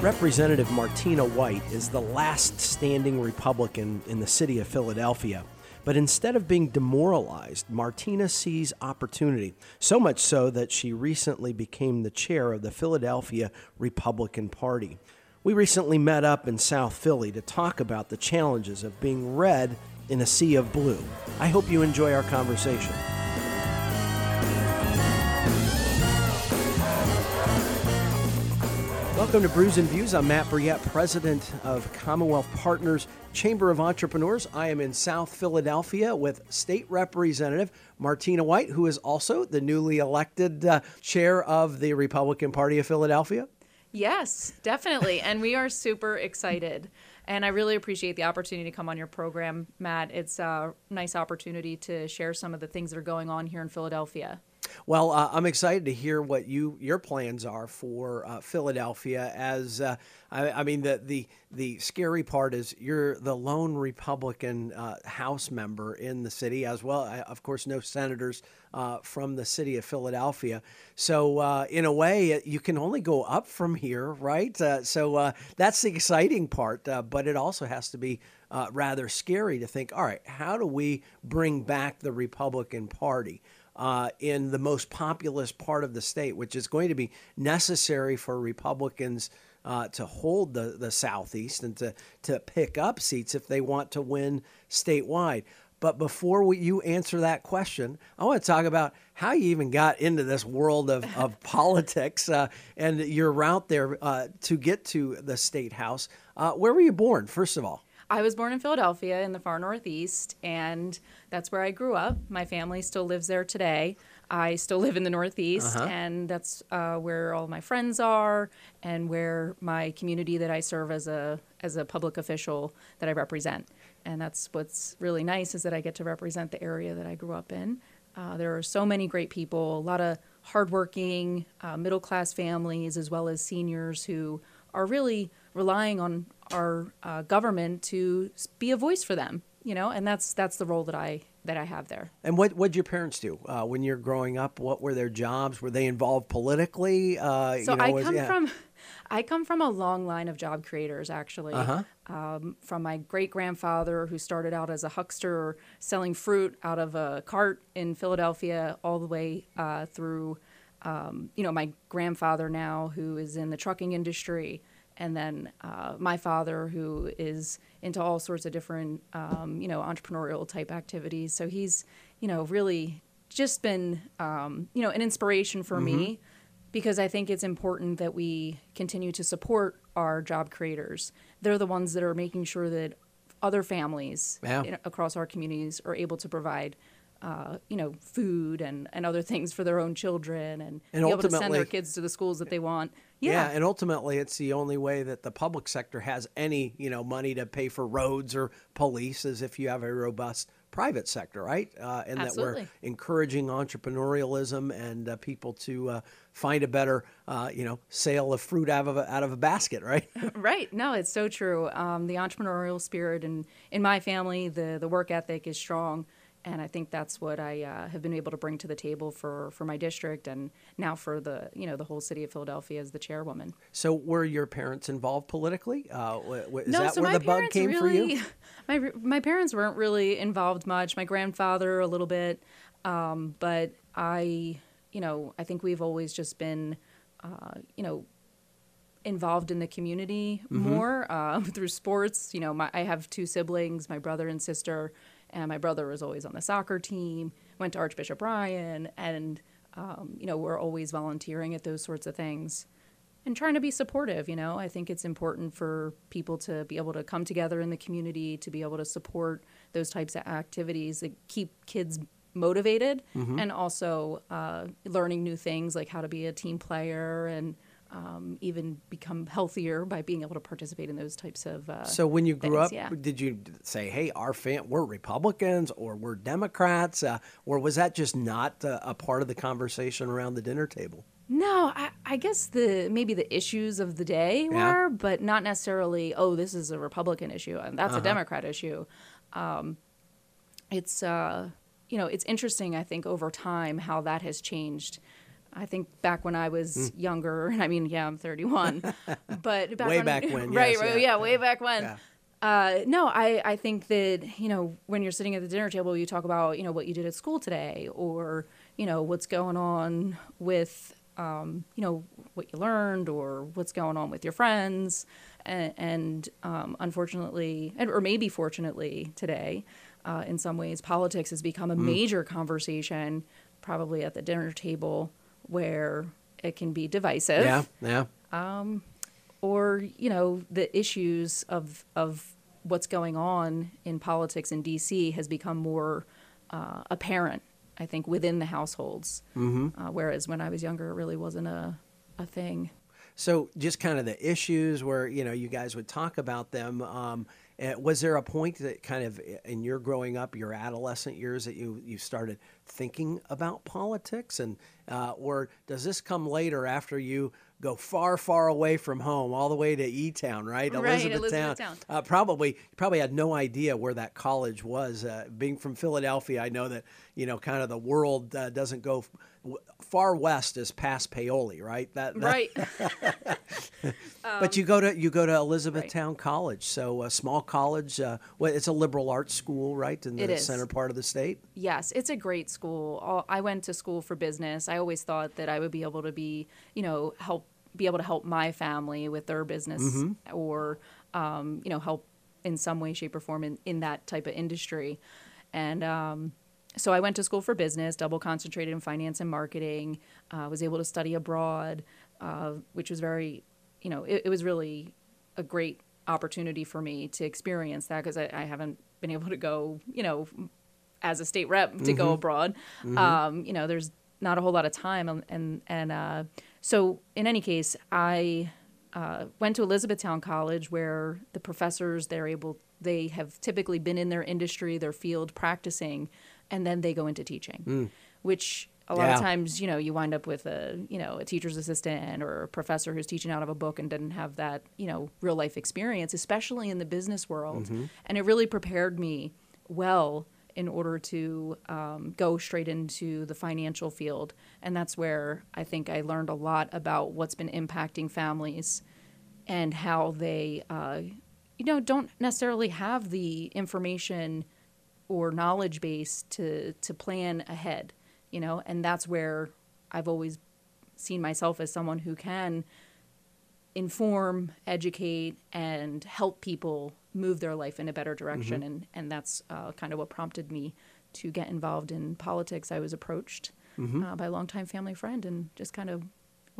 Representative Martina White is the last standing Republican in the city of Philadelphia. But instead of being demoralized, Martina sees opportunity, so much so that she recently became the chair of the Philadelphia Republican Party. We recently met up in South Philly to talk about the challenges of being red in a sea of blue. I hope you enjoy our conversation. Welcome to Brews and Views. I'm Matt Brouillette, president of Commonwealth Partners Chamber of Entrepreneurs. I am in South Philadelphia with State Representative Martina White, who is also the newly elected uh, chair of the Republican Party of Philadelphia. Yes, definitely. and we are super excited. And I really appreciate the opportunity to come on your program, Matt. It's a nice opportunity to share some of the things that are going on here in Philadelphia. Well, uh, I'm excited to hear what you your plans are for uh, Philadelphia. As uh, I, I, mean, the the the scary part is you're the lone Republican uh, House member in the city, as well. Of course, no senators uh, from the city of Philadelphia. So, uh, in a way, you can only go up from here, right? so that's the exciting part. but it also has to be rather scary to think. All right, how do we bring back the Republican Party? Uh, in the most populous part of the state, which is going to be necessary for Republicans uh, to hold the, the Southeast and to, to pick up seats if they want to win statewide. But before we, you answer that question, I want to talk about how you even got into this world of, of politics uh, and your route there uh, to get to the state house. Uh, where were you born, first of all? I was born in Philadelphia in the far northeast, and that's where I grew up. My family still lives there today. I still live in the Northeast, uh-huh. and that's uh, where all my friends are, and where my community that I serve as a as a public official that I represent. And that's what's really nice is that I get to represent the area that I grew up in. Uh, there are so many great people, a lot of hardworking uh, middle class families, as well as seniors who are really relying on our uh, government to be a voice for them you know, and that's that's the role that I that I have there. And what what did your parents do uh, when you're growing up? What were their jobs? Were they involved politically? Uh, so you know, I was, come yeah. from I come from a long line of job creators, actually. Uh-huh. Um, from my great grandfather, who started out as a huckster selling fruit out of a cart in Philadelphia, all the way uh, through, um, you know, my grandfather now, who is in the trucking industry and then uh, my father who is into all sorts of different um, you know entrepreneurial type activities so he's you know really just been um, you know an inspiration for mm-hmm. me because i think it's important that we continue to support our job creators they're the ones that are making sure that other families yeah. know, across our communities are able to provide uh, you know, food and, and other things for their own children and, and be able to send their kids to the schools that they want. Yeah. yeah. and ultimately, it's the only way that the public sector has any, you know, money to pay for roads or police is if you have a robust private sector, right? Uh, and Absolutely. that we're encouraging entrepreneurialism and uh, people to uh, find a better, uh, you know, sale of fruit out of a, out of a basket, right? right. No, it's so true. Um, the entrepreneurial spirit and in my family, the the work ethic is strong and I think that's what I uh, have been able to bring to the table for, for my district and now for the you know the whole city of Philadelphia as the chairwoman. So were your parents involved politically? Uh, is no, that so where the bug came really, for you? My my parents weren't really involved much. My grandfather a little bit, um, but I you know I think we've always just been uh, you know involved in the community mm-hmm. more uh, through sports. You know, my, I have two siblings, my brother and sister and my brother was always on the soccer team. Went to Archbishop Ryan, and um, you know we're always volunteering at those sorts of things and trying to be supportive. You know, I think it's important for people to be able to come together in the community to be able to support those types of activities that keep kids motivated mm-hmm. and also uh, learning new things like how to be a team player and um, even become healthier by being able to participate in those types of. Uh, so when you grew things, up, yeah. did you say, "Hey, our fam, we're Republicans or we're Democrats," uh, or was that just not uh, a part of the conversation around the dinner table? No, I, I guess the maybe the issues of the day Yeah. were, but not necessarily. Oh, this is a Republican issue and that's Uh-huh. a Democrat issue. Um, it's uh, you know it's interesting. I think over time how that has changed. I think back when I was Hmm. younger, and I mean, yeah, I'm 31, but back Way when, back when, right, yes, right, yeah. yeah, way back when. Yeah. Uh, no, I, I think that, you know, when you're sitting at the dinner table, you talk about, you know, what you did at school today or, you know, what's going on with, um, you know, what you learned or what's going on with your friends. And, and um, unfortunately, and, or maybe fortunately today, uh, in some ways, politics has become a Hmm. major conversation, probably at the dinner table, where it can be divisive Yeah, yeah. or you know the issues of of what's going on in politics in DC has become more uh, apparent. I think within the households, mm-hmm. uh, whereas when I was younger, it really wasn't a a thing. So just kind of the issues where you know you guys would talk about them. Um, eh, was there a point that kind of in your growing up, your adolescent years, that you you started thinking about politics, and uh, or does this come later after you go far, far away from home, all the way to E Town, right? Right, Elizabethtown. Elizabethtown. Uh, probably, probably had no idea where that college was. Uh, being from Philadelphia, I know that you know kind of the world uh, doesn't go far west is past Paoli, right? That, that Right. but you go to you go to Elizabethtown College, so a small college. Uh, well, it's a liberal arts school, right, in the center part of the state. Yes, it's a great school. I went to school for business. I always thought that I would be able to be, you know, help be able to help my family with their business or, um, you know, help in some way, shape, or form in, in that type of industry. And um, so I went to school for business, double concentrated in finance and marketing. Uh, was able to study abroad, uh, which was very, you know, it, it was really a great opportunity for me to experience that because I, I haven't been able to go, you know, as a state rep to go abroad. Um, you know, there's not a whole lot of time, and and, and uh, so in any case, I uh, went to Elizabethtown College where the professors they're able they have typically been in their industry, their field practicing, and then they go into teaching, which. A lot Yeah. of times, you know, you wind up with a, you know, a teacher's assistant or a professor who's teaching out of a book and didn't have that, you know, real life experience, especially in the business world. And it really prepared me well in order to um, go straight into the financial field. And that's where I think I learned a lot about what's been impacting families and how they, uh, you know, don't necessarily have the information or knowledge base to to plan ahead. You know, and that's where I've always seen myself as someone who can inform, educate, and help people move their life in a better direction. And, and that's uh, kind of what prompted me to get involved in politics. I was approached uh, by a longtime family friend and just kind of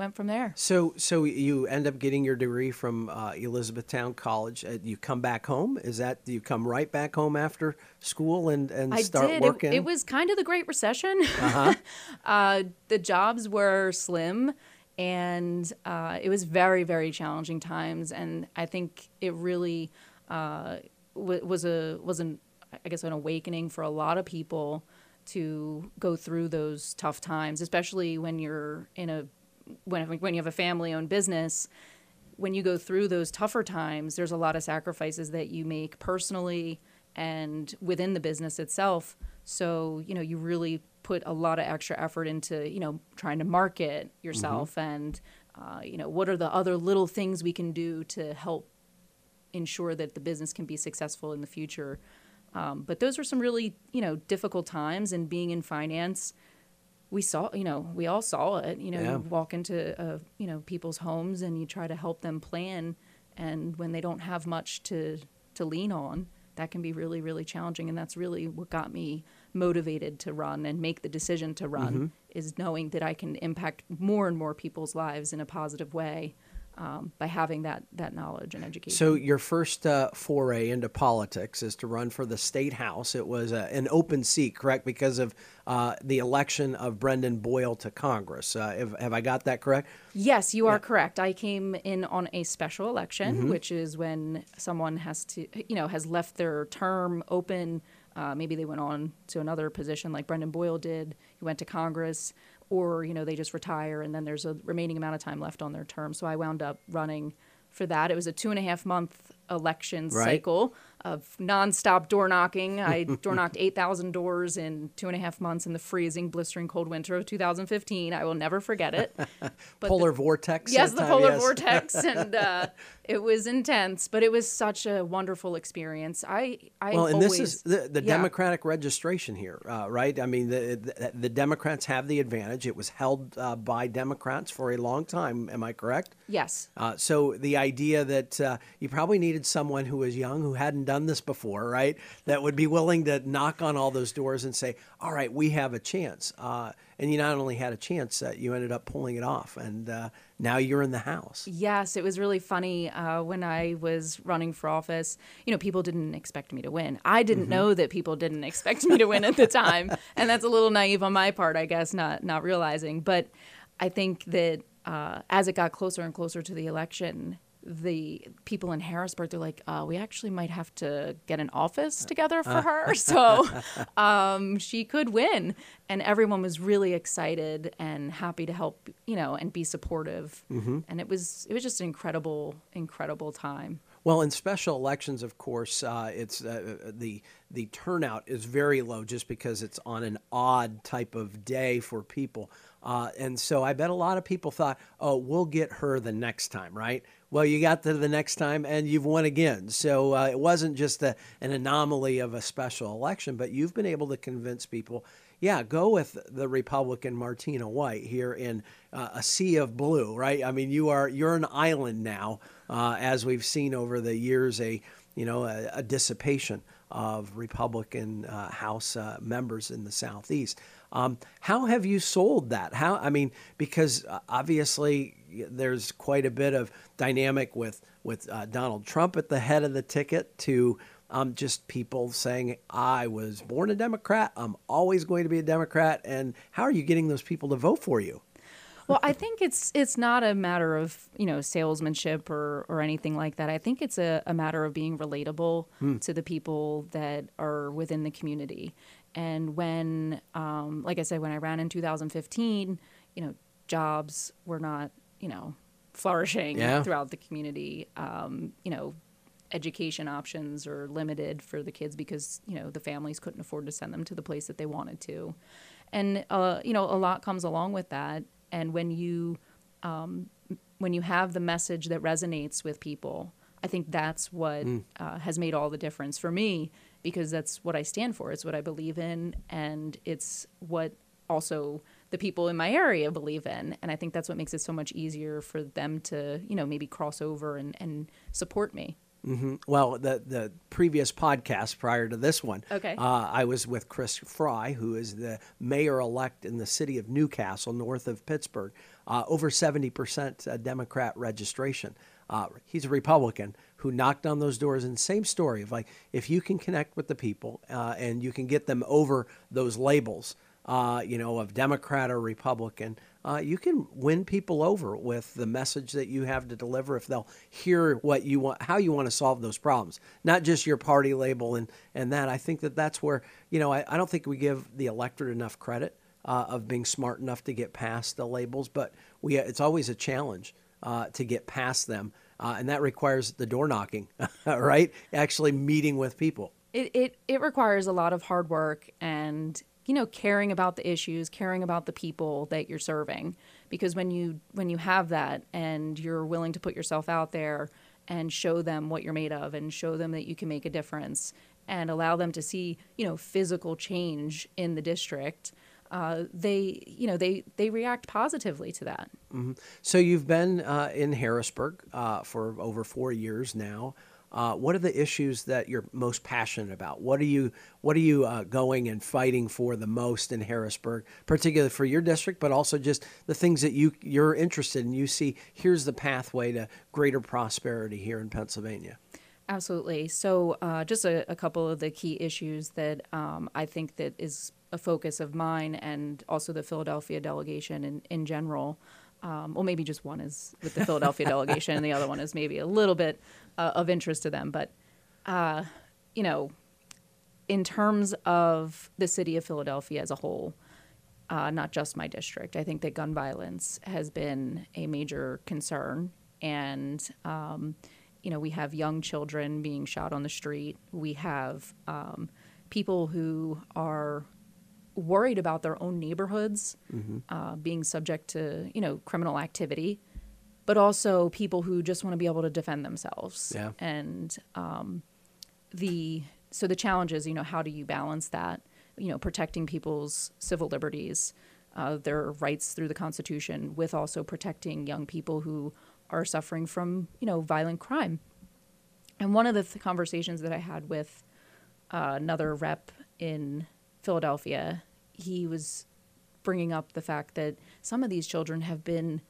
went from there. So, so you end up getting your degree from uh, Elizabethtown College. Uh, you come back home. Is that do you come right back home after school and and I start did. It- working? It, was kind of the Great Recession. uh the jobs were slim, and uh, it was very, very challenging times. And I think it really uh, w- was a was an I guess an awakening for a lot of people to go through those tough times, especially when you're in a when when you have a family owned business when you go through those tougher times, there's a lot of sacrifices that you make personally and within the business itself. So, you know, you really put a lot of extra effort into, you know, trying to market yourself and, uh, you know, what are the other little things we can do to help ensure that the business can be successful in the future. Um, but those were some really, you know, difficult times. And being in finance, we saw, you know, we all saw it. You know, Yeah. you walk into, uh, you know, people's homes and you try to help them plan, and when they don't have much to to lean on, that can be really, really challenging. And that's really what got me motivated to run and make the decision to run Mm-hmm. is knowing that I can impact more and more people's lives in a positive way um, by having that that knowledge and education. So your first uh, foray into politics is to run for the state house. It was uh, an open seat, correct? Because of uh, the election of Brendan Boyle to Congress. Uh, have, have I got that correct? Yes, you are correct. I came in on a special election, Mm-hmm. which is when someone has to, you know, has left their term open. Uh, maybe they went on to another position like Brendan Boyle did. He went to Congress. Or you know they just retire and then there's a remaining amount of time left on their term. So I wound up running for that. It was a two and a half month election right. cycle of nonstop door knocking. I door knocked 8,000 doors in two and a half months in the freezing, blistering cold winter of 2015. I will never forget it. But polar the, vortex. Yes, the polar yes. vortex. And uh, it was intense, but it was such a wonderful experience. I, I well, and always, this is the, the yeah. Democratic registration here, uh, right? I mean, the, the, the Democrats have the advantage. It was held uh, by Democrats for a long time. Am I correct? Yes. Uh, so the idea that uh, you probably needed someone who was young, who hadn't done this before, right? That would be willing to knock on all those doors and say, "All right, we have a chance." Uh, and you not only had a chance, uh, you ended up pulling it off, and uh, now you're in the house. Yes, it was really funny uh, when I was running for office. You know, people didn't expect me to win. I didn't mm-hmm. know that people didn't expect me to win at the time, and that's a little naive on my part, I guess, not not realizing. But I think that uh, as it got closer and closer to the election, the people in Harrisburg, they're like, uh, we actually might have to get an office together for her. so um, she could win. And everyone was really excited and happy to help, you know, and be supportive. Mm-hmm. And it was, it was just an incredible, incredible time. Well, in special elections, of course, uh, it's uh, the the turnout is very low just because it's on an odd type of day for people, uh, and so I bet a lot of people thought, "Oh, we'll get her the next time, right?" Well, you got to the next time and you've won again. So uh, it wasn't just a, an anomaly of a special election, but you've been able to convince people yeah, go with the Republican Martina White here in uh, a sea of blue, right? I mean, you are you're an island now, uh, as we've seen over the years, a you know a, a dissipation of Republican uh, House uh, members in the Southeast. Um, how have you sold that? How I mean, because uh, obviously there's quite a bit of dynamic with with uh, Donald Trump at the head of the ticket to um, just people saying I was born a Democrat, I'm always going to be a Democrat, and how are you getting those people to vote for you? well, I think it's it's not a matter of you know salesmanship or or anything like that. I think it's a, a matter of being relatable hmm. to the people that are within the community. And when, um, like I said, when I ran in 2015, you know, jobs were not you know flourishing yeah. throughout the community. Um, you know, education options are limited for the kids because you know the families couldn't afford to send them to the place that they wanted to, and uh, you know a lot comes along with that. And when you um, when you have the message that resonates with people, I think that's what mm. uh, has made all the difference for me because that's what I stand for. It's what I believe in, and it's what also the people in my area believe in. And I think that's what makes it so much easier for them to, you know, maybe cross over and, and support me. Mm-hmm. Well, the the previous podcast prior to this one, okay, uh, I was with Chris Frye, who is the mayor elect in the city of New Castle, north of Pittsburgh. Uh, over seventy percent uh, Democrat registration. Uh, he's a Republican who knocked on those doors, and same story of like if you can connect with the people uh, and you can get them over those labels, uh, you know, of Democrat or Republican uh, you can win people over with the message that you have to deliver if they'll hear what you want, how you want to solve those problems, not just your party label and, and that. I think that that's where, you know, I, I don't think we give the electorate enough credit uh, of being smart enough to get past the labels, but we, it's always a challenge uh, to get past them. Uh, and that requires the door knocking, right? Actually meeting with people. It, it, it requires a lot of hard work and you know caring about the issues caring about the people that you're serving because when you when you have that and you're willing to put yourself out there and show them what you're made of and show them that you can make a difference and allow them to see you know physical change in the district uh, they you know they they react positively to that mm-hmm. so you've been uh, in harrisburg uh, for over four years now uh, what are the issues that you're most passionate about? What are you What are you uh, going and fighting for the most in Harrisburg, particularly for your district, but also just the things that you you're interested in? You see, here's the pathway to greater prosperity here in Pennsylvania. Absolutely. So, uh, just a, a, couple of the key issues that um, I think that is a focus of mine and also the Philadelphia delegation in, in general. Um, well, maybe just one is with the Philadelphia delegation, and the other one is maybe a little bit uh, of interest to them. But, uh, you know, in terms of the city of Philadelphia as a whole, uh, not just my district. I think that gun violence has been a major concern, and um, you know we have young children being shot on the street. We have um, people who are worried about their own neighborhoods mm-hmm. uh, being subject to you know criminal activity, but also people who just want to be able to defend themselves. Yeah. And um, the so the challenge is you know how do you balance that you know protecting people's civil liberties, uh, their rights through the Constitution, with also protecting young people who are suffering from you know violent crime. And one of the th- conversations that I had with uh, another rep in Philadelphia, he was bringing up the fact that some of these children have been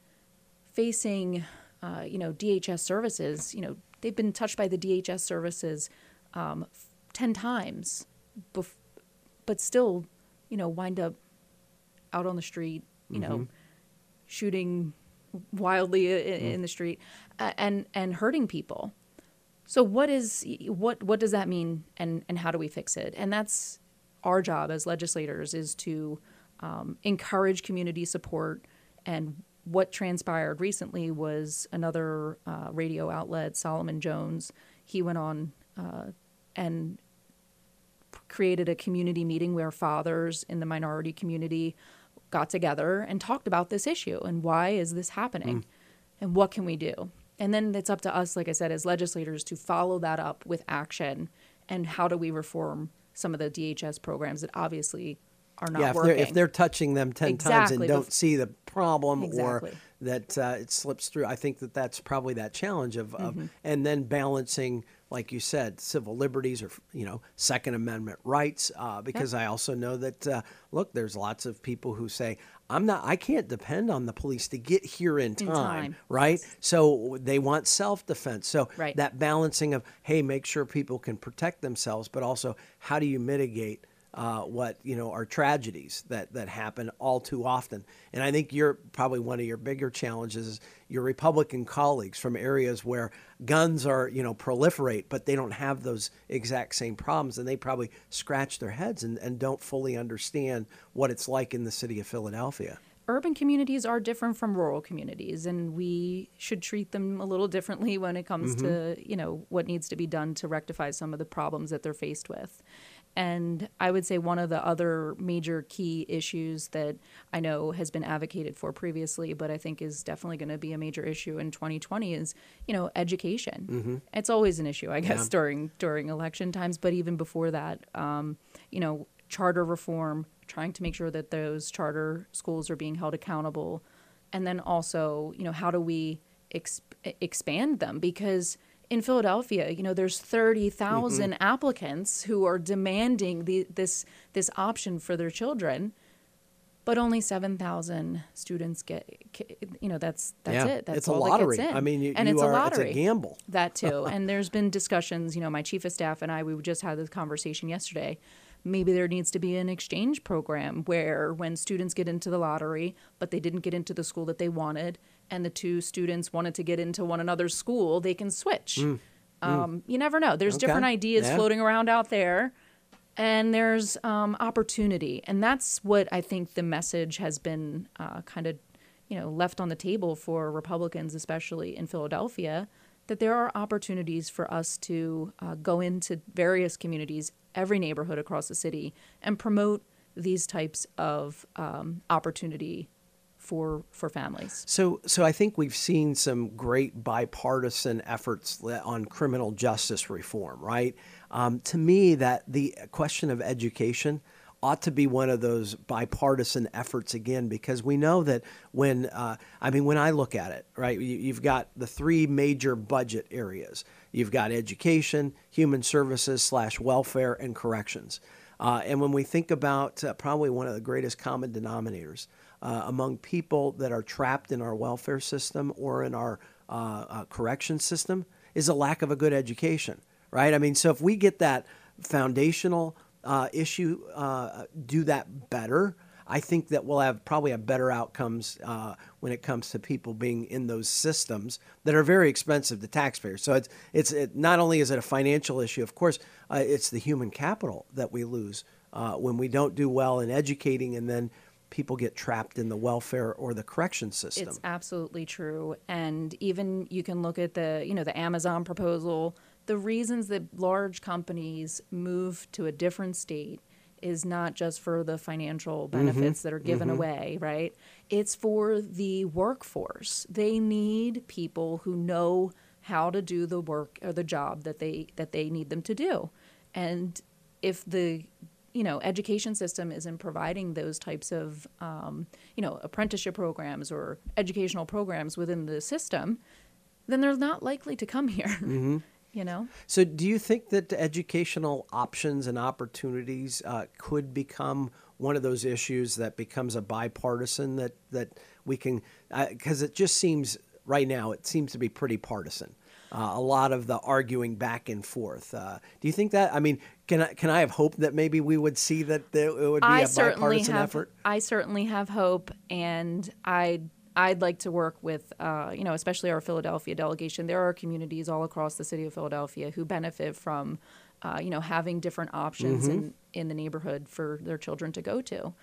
facing, uh, you know, DHS services. You know, they've been touched by the DHS services um, ten times, bef- but still, you know, wind up out on the street. You mm-hmm. know, shooting wildly in, mm. in the street uh, and and hurting people. So what is what what does that mean and and how do we fix it? And that's our job as legislators is to um, encourage community support. And what transpired recently was another uh, radio outlet, Solomon Jones. He went on uh, and created a community meeting where fathers in the minority community got together and talked about this issue and why is this happening mm. and what can we do and then it's up to us, like I said, as legislators to follow that up with action and how do we reform some of the DHS programs that obviously are not yeah, if working. They're, if they're touching them 10 exactly. times and don't see the problem exactly. or that uh, it slips through, I think that that's probably that challenge of, of mm-hmm. and then balancing, like you said, civil liberties or, you know, Second Amendment rights. Uh, because yep. I also know that, uh, look, there's lots of people who say, I'm not I can't depend on the police to get here in time, in time. right? Yes. So they want self-defense. So right. that balancing of hey, make sure people can protect themselves, but also how do you mitigate uh, what you know are tragedies that that happen all too often. And I think you're probably one of your bigger challenges is your Republican colleagues from areas where guns are you know proliferate, but they don't have those exact same problems, and they probably scratch their heads and, and don't fully understand what it's like in the city of Philadelphia urban communities are different from rural communities and we should treat them a little differently when it comes mm-hmm. to you know what needs to be done to rectify some of the problems that they're faced with and I would say one of the other major key issues that I know has been advocated for previously, but I think is definitely going to be a major issue in 2020 is, you know, education. Mm-hmm. It's always an issue, I guess, yeah. during during election times, but even before that, um, you know, charter reform, trying to make sure that those charter schools are being held accountable, and then also, you know, how do we exp- expand them because in Philadelphia, you know, there's 30,000 mm-hmm. applicants who are demanding the, this this option for their children, but only 7,000 students get you know, that's that's yeah, it. That's it's a lottery. I mean, you, and you it's are, a lottery. It's a gamble. That too. and there's been discussions, you know, my chief of staff and I we just had this conversation yesterday maybe there needs to be an exchange program where when students get into the lottery but they didn't get into the school that they wanted and the two students wanted to get into one another's school they can switch mm. Um, you never know. There's okay. different ideas yeah. floating around out there, and there's um, opportunity, and that's what I think the message has been uh, kind of, you know, left on the table for Republicans, especially in Philadelphia, that there are opportunities for us to uh, go into various communities, every neighborhood across the city, and promote these types of um, opportunity for for families. So so I think we've seen some great bipartisan efforts on criminal justice reform, right? Um, to me, that the question of education ought to be one of those bipartisan efforts again because we know that when uh, I mean when I look at it, right, you, have got the three major budget areas. You've got education, human services slash welfare, and corrections. Uh, and when we think about uh, probably one of the greatest common denominators uh, among people that are trapped in our welfare system or in our uh, uh, correction system is a lack of a good education, right? I mean, so if we get that foundational uh, issue, uh, do that better, I think that we'll have probably have better outcomes uh, when it comes to people being in those systems that are very expensive to taxpayers. So it's it's it, not only is it a financial issue, of course, uh, it's the human capital that we lose uh, when we don't do well in educating and then people get trapped in the welfare or the correction system. It's absolutely true. And even you can look at the, you know, the Amazon proposal. The reasons that large companies move to a different state is not just for the financial mm-hmm. benefits mm-hmm. that are given mm-hmm. away, right? It's for the workforce. They need people who know how to do the work or the job that they that they need them to do. And if the you know education system isn't providing those types of um, you know apprenticeship programs or educational programs within the system, then they're not likely to come here. Mm-hmm. You know. So, do you think that educational options and opportunities uh, could become one of those issues that becomes a bipartisan that that we can because uh, it just seems right now it seems to be pretty partisan uh, a lot of the arguing back and forth. Uh, do you think that? I mean, can I can I have hope that maybe we would see that there, it would be I a bipartisan have, effort? I certainly have hope, and I. I'd like to work with, uh, you know, especially our Philadelphia delegation. There are communities all across the city of Philadelphia who benefit from, uh, you know, having different options mm-hmm. in, in the neighborhood for their children to go to.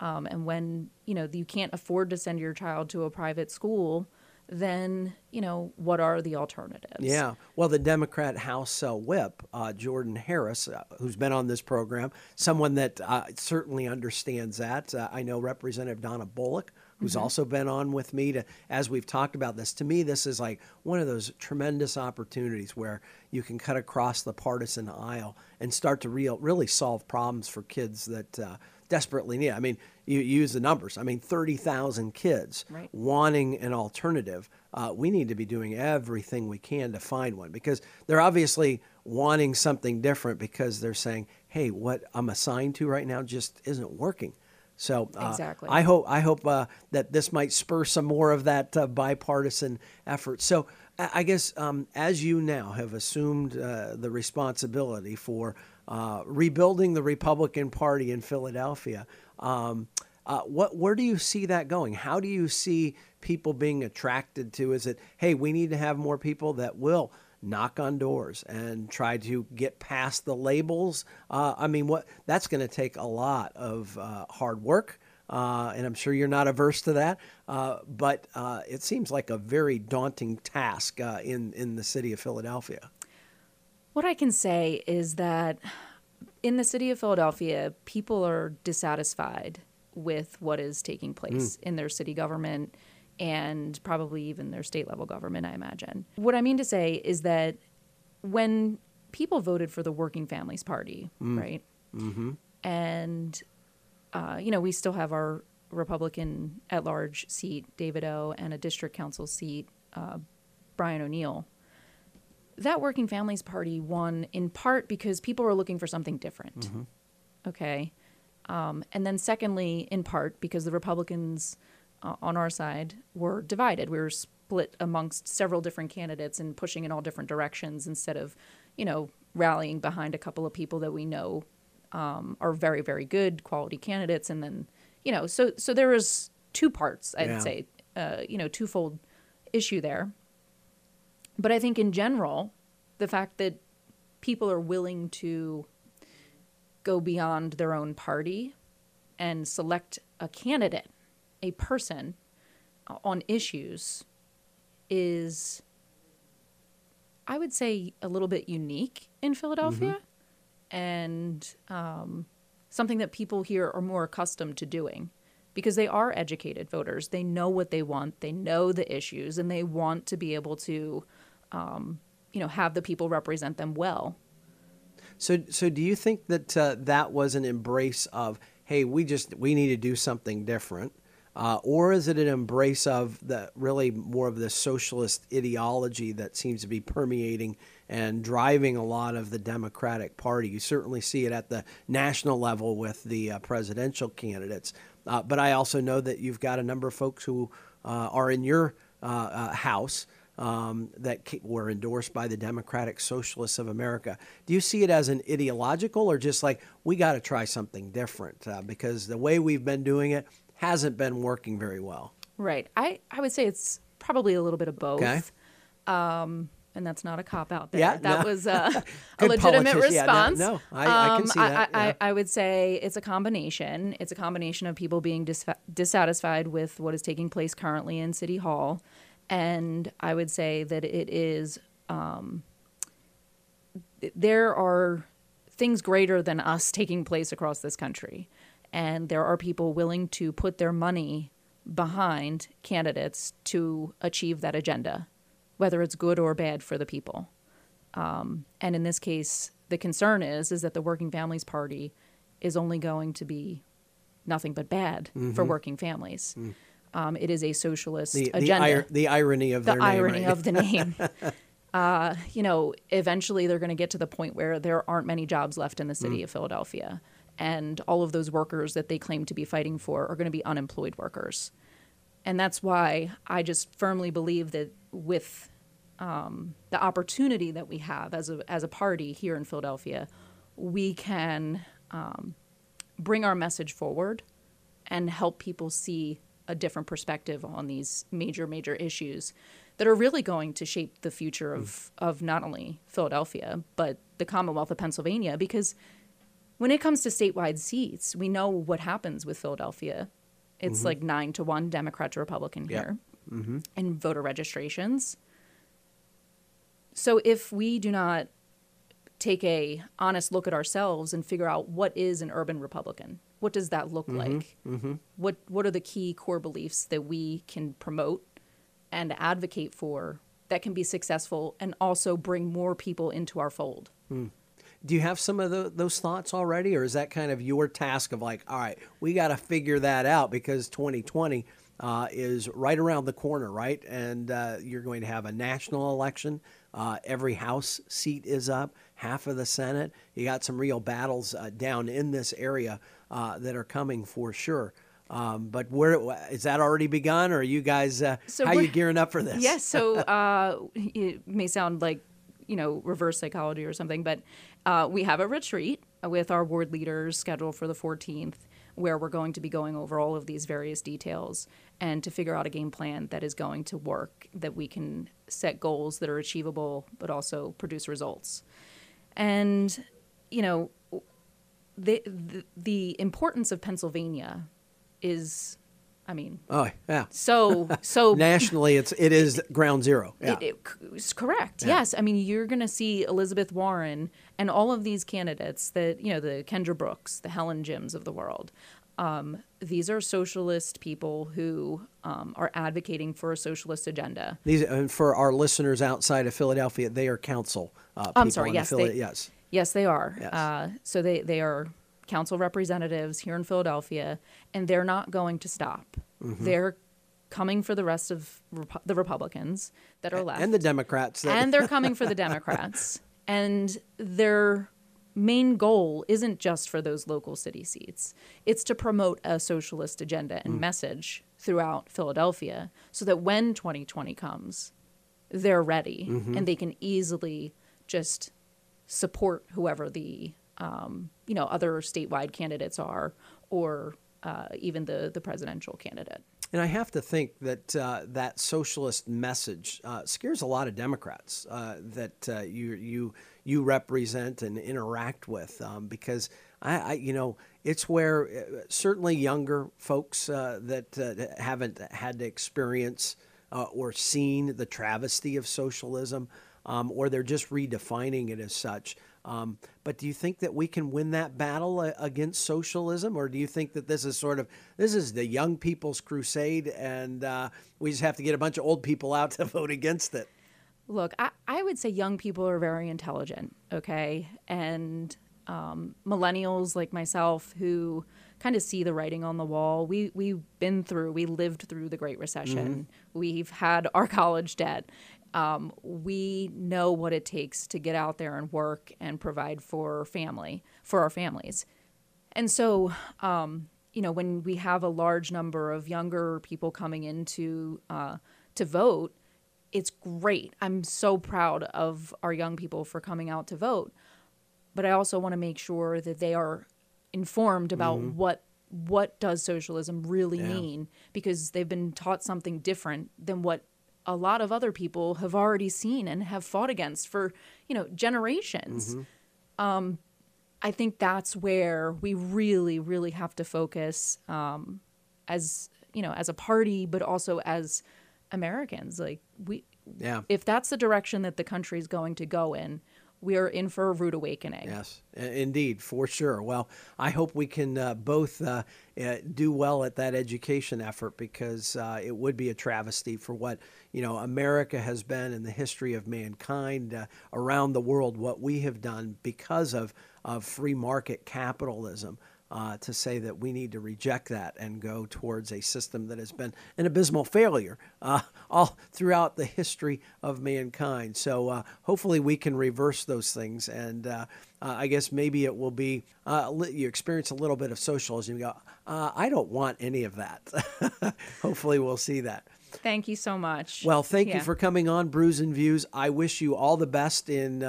Um, and when you know you can't afford to send your child to a private school, then you know what are the alternatives? Yeah, well, the Democrat House uh, Whip uh, Jordan Harris, uh, who's been on this program, someone that uh, certainly understands that. Uh, I know Representative Donna Bullock, who's mm-hmm. also been on with me to as we've talked about this. To me, this is like one of those tremendous opportunities where you can cut across the partisan aisle and start to real really solve problems for kids that uh, desperately need. I mean, you, use the numbers. I mean, 30,000 kids right. wanting an alternative. Uh, we need to be doing everything we can to find one because they're obviously wanting something different because they're saying, hey, what I'm assigned to right now just isn't working. So uh, exactly. I hope I hope uh, that this might spur some more of that uh, bipartisan effort. So I guess um, as you now have assumed uh, the responsibility for uh, rebuilding the Republican Party in Philadelphia. Um, uh, what where do you see that going? How do you see people being attracted to? Is it hey, we need to have more people that will knock on doors and try to get past the labels? Uh, I mean, what that's going to take a lot of uh, hard work. Uh, and I'm sure you're not averse to that. Uh, but uh, it seems like a very daunting task uh, in in the city of Philadelphia. What I can say is that in the city of Philadelphia, people are dissatisfied with what is taking place mm. in their city government and probably even their state level government, I imagine. What I mean to say is that when people voted for the Working Families Party, mm. right? Mm-hmm. And, uh, you know, we still have our Republican at large seat, David O., and a district council seat, uh, Brian O'Neill that Working Families Party won in part because people were looking for something different. Mm-hmm. Okay. Um, and then, secondly, in part because the Republicans uh, on our side were divided. We were split amongst several different candidates and pushing in all different directions instead of, you know, rallying behind a couple of people that we know um, are very, very good quality candidates. And then, you know, so so there was two parts, I'd yeah. say, uh, you know, twofold issue there. But I think in general, the fact that people are willing to go beyond their own party and select a candidate, a person on issues is I would say a little bit unique in Philadelphia mm-hmm. and um, something that people here are more accustomed to doing because they are educated voters. They know what they want, they know the issues, and they want to be able to um, you know, have the people represent them well. So, so do you think that uh, that was an embrace of, hey, we just we need to do something different, uh, or is it an embrace of the really more of the socialist ideology that seems to be permeating and driving a lot of the Democratic Party? You certainly see it at the national level with the uh, presidential candidates, uh, but I also know that you've got a number of folks who uh, are in your uh, house um, that were endorsed by the Democratic Socialists of America. Do you see it as an ideological or just like we got to try something different uh, because the way we've been doing it hasn't been working very well? Right. I, I would say it's probably a little bit of both. Okay. Um, and that's not a cop out there. Yeah, that no. was a, a Good legitimate politician. Yeah, no, response. no, I- I can Um, see that, I, yeah. I, I would say it's a combination. It's a combination of people being dis- dissatisfied with what is taking place currently in City Hall, and I would say that it is. Um, there are things greater than us taking place across this country, and there are people willing to put their money behind candidates to achieve that agenda, whether it's good or bad for the people. Um, and in this case, the concern is is that the Working Families Party is only going to be nothing but bad for working families. Um, it is a socialist The, the, agenda ir- the irony of the their name, irony right? of the name. uh, you know, eventually they're going to get to the point where there aren't many jobs left in the Mm. city of Philadelphia. And all of those workers that they claim to be fighting for are going to be unemployed workers. And that's why I just firmly believe that with um, the opportunity that we have as a, as a party here in Philadelphia, we can um, bring our message forward and help people see a different perspective on these major, major issues that are really going to shape the future of, of not only Philadelphia, but the Commonwealth of Pennsylvania. Because when it comes to statewide seats, we know what happens with Philadelphia. It's mm-hmm. like nine to one Democrat to Republican here. Mm-hmm. And voter registrations. So if we do not take a honest look at ourselves and figure out what is an urban Republican, what does that look mm-hmm. like? What what are the key core beliefs that we can promote and advocate for that can be successful and also bring more people into our fold? Hmm. Do you have some of tho- those thoughts already, or is that kind of your task of like, all right, we got to figure that out because 2020 uh, is right around the corner, right? And uh, you're going to have a national election. Uh, every House seat is up, half of the Senate. You got some real battles uh, down in this area uh, that are coming for sure. Um, but where is that already begun, or are you guys? Uh, So how are you gearing up for this? Yes. So uh, it may sound like you know reverse psychology or something, but uh, we have a retreat with our ward leaders scheduled for the 14th, where we're going to be going over all of these various details and to figure out a game plan that is going to work, that we can set goals that are achievable, but also produce results. And you know, the the, the importance of Pennsylvania is, I mean, Oh, yeah. so so Nationally, it's it is ground zero. Yeah. it, it is correct. Yes. I mean, you're going to see Elizabeth Warren and all of these candidates that, you know, the Kendra Brooks, the Helen Gyms of the world. Um, these are socialist people who um, are advocating for a socialist agenda. These and for our listeners outside of Philadelphia, they are council. Uh, I'm people sorry, in yes, they- yes. Yes, they are. Yes. Uh, so they, they are council representatives here in Philadelphia, and they're not going to stop. Mm-hmm. They're coming for the rest of Repu- the Republicans that are left. and the Democrats. That, and they're coming for the Democrats. And their main goal isn't just for those local city seats. It's to promote a socialist agenda and message throughout Philadelphia so that when 2020 comes, they're ready and they can easily just support whoever the um, you know other statewide candidates are or uh, even the the presidential candidate. and I have to think that uh, that socialist message uh, scares a lot of Democrats uh, that uh, you you you represent and interact with um, because I, I you know it's where uh, certainly younger folks that haven't had to experience or seen the travesty of socialism um, or they're just redefining it as such. Um, but do you think that we can win that battle uh, against socialism, or do you think that this is sort of this is the young people's crusade, and uh, we just have to get a bunch of old people out to vote against it? Look, I, I would say young people are very intelligent, okay? And um, millennials like myself who kind of see the writing on the wall, we, we've been through, we lived through the Great Recession, we've had our college debt. Um, we know what it takes to get out there and work and provide for family, for our families. And so, um, you know, when we have a large number of younger people coming into uh, to vote, it's great. I'm so proud of our young people for coming out to vote. But I also want to make sure that they are informed about what what does socialism really mean because they've been taught something different than what a lot of other people have already seen and have fought against for you know generations. Mm-hmm. Um, I think that's where we really, really have to focus um, as you know as a party, but also as Americans. Like we, yeah. If that's the direction that the country is going to go in, we are in for a rude awakening. Yes, indeed, for sure. Well, I hope we can uh, both uh, uh, do well at that education effort because uh, it would be a travesty for what you know America has been in the history of mankind uh, around the world. What we have done because of of free market capitalism uh, to say that we need to reject that and go towards a system that has been an abysmal failure uh, all throughout the history of mankind. So uh, hopefully we can reverse those things. And uh, uh, I guess maybe it will be uh, you experience a little bit of socialism. You go, I don't want any of that. hopefully we'll see that. Thank you so much. Well, thank yeah. you for coming on Brews and Views. I wish you all the best in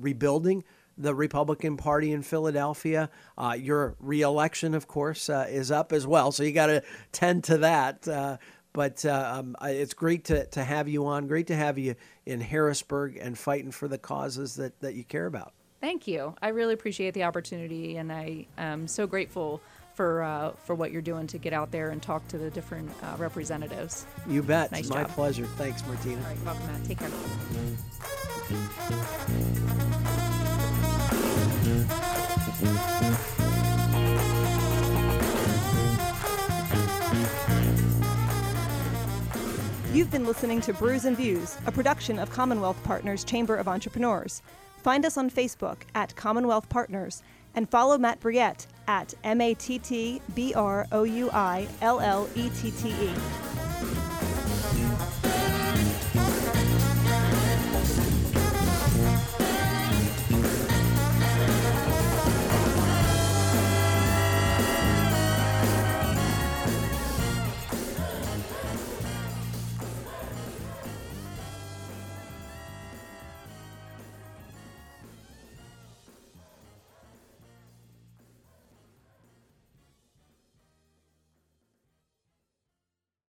rebuilding the Republican Party in Philadelphia. Uh, your reelection, of course, uh, is up as well, so you got to tend to that. Uh, but uh, um, it's great to, to have you on. Great to have you in Harrisburg and fighting for the causes that, that you care about. Thank you. I really appreciate the opportunity, and I am so grateful for uh, for what you're doing to get out there and talk to the different uh, representatives. You bet. Nice My job. pleasure. Thanks, Martina. All right, welcome, Matt. Take care. You've been listening to Brews and Views, a production of Commonwealth Partners Chamber of Entrepreneurs. Find us on Facebook at Commonwealth Partners and follow Matt Brouillette at M A T T B R O U I L L E T T E.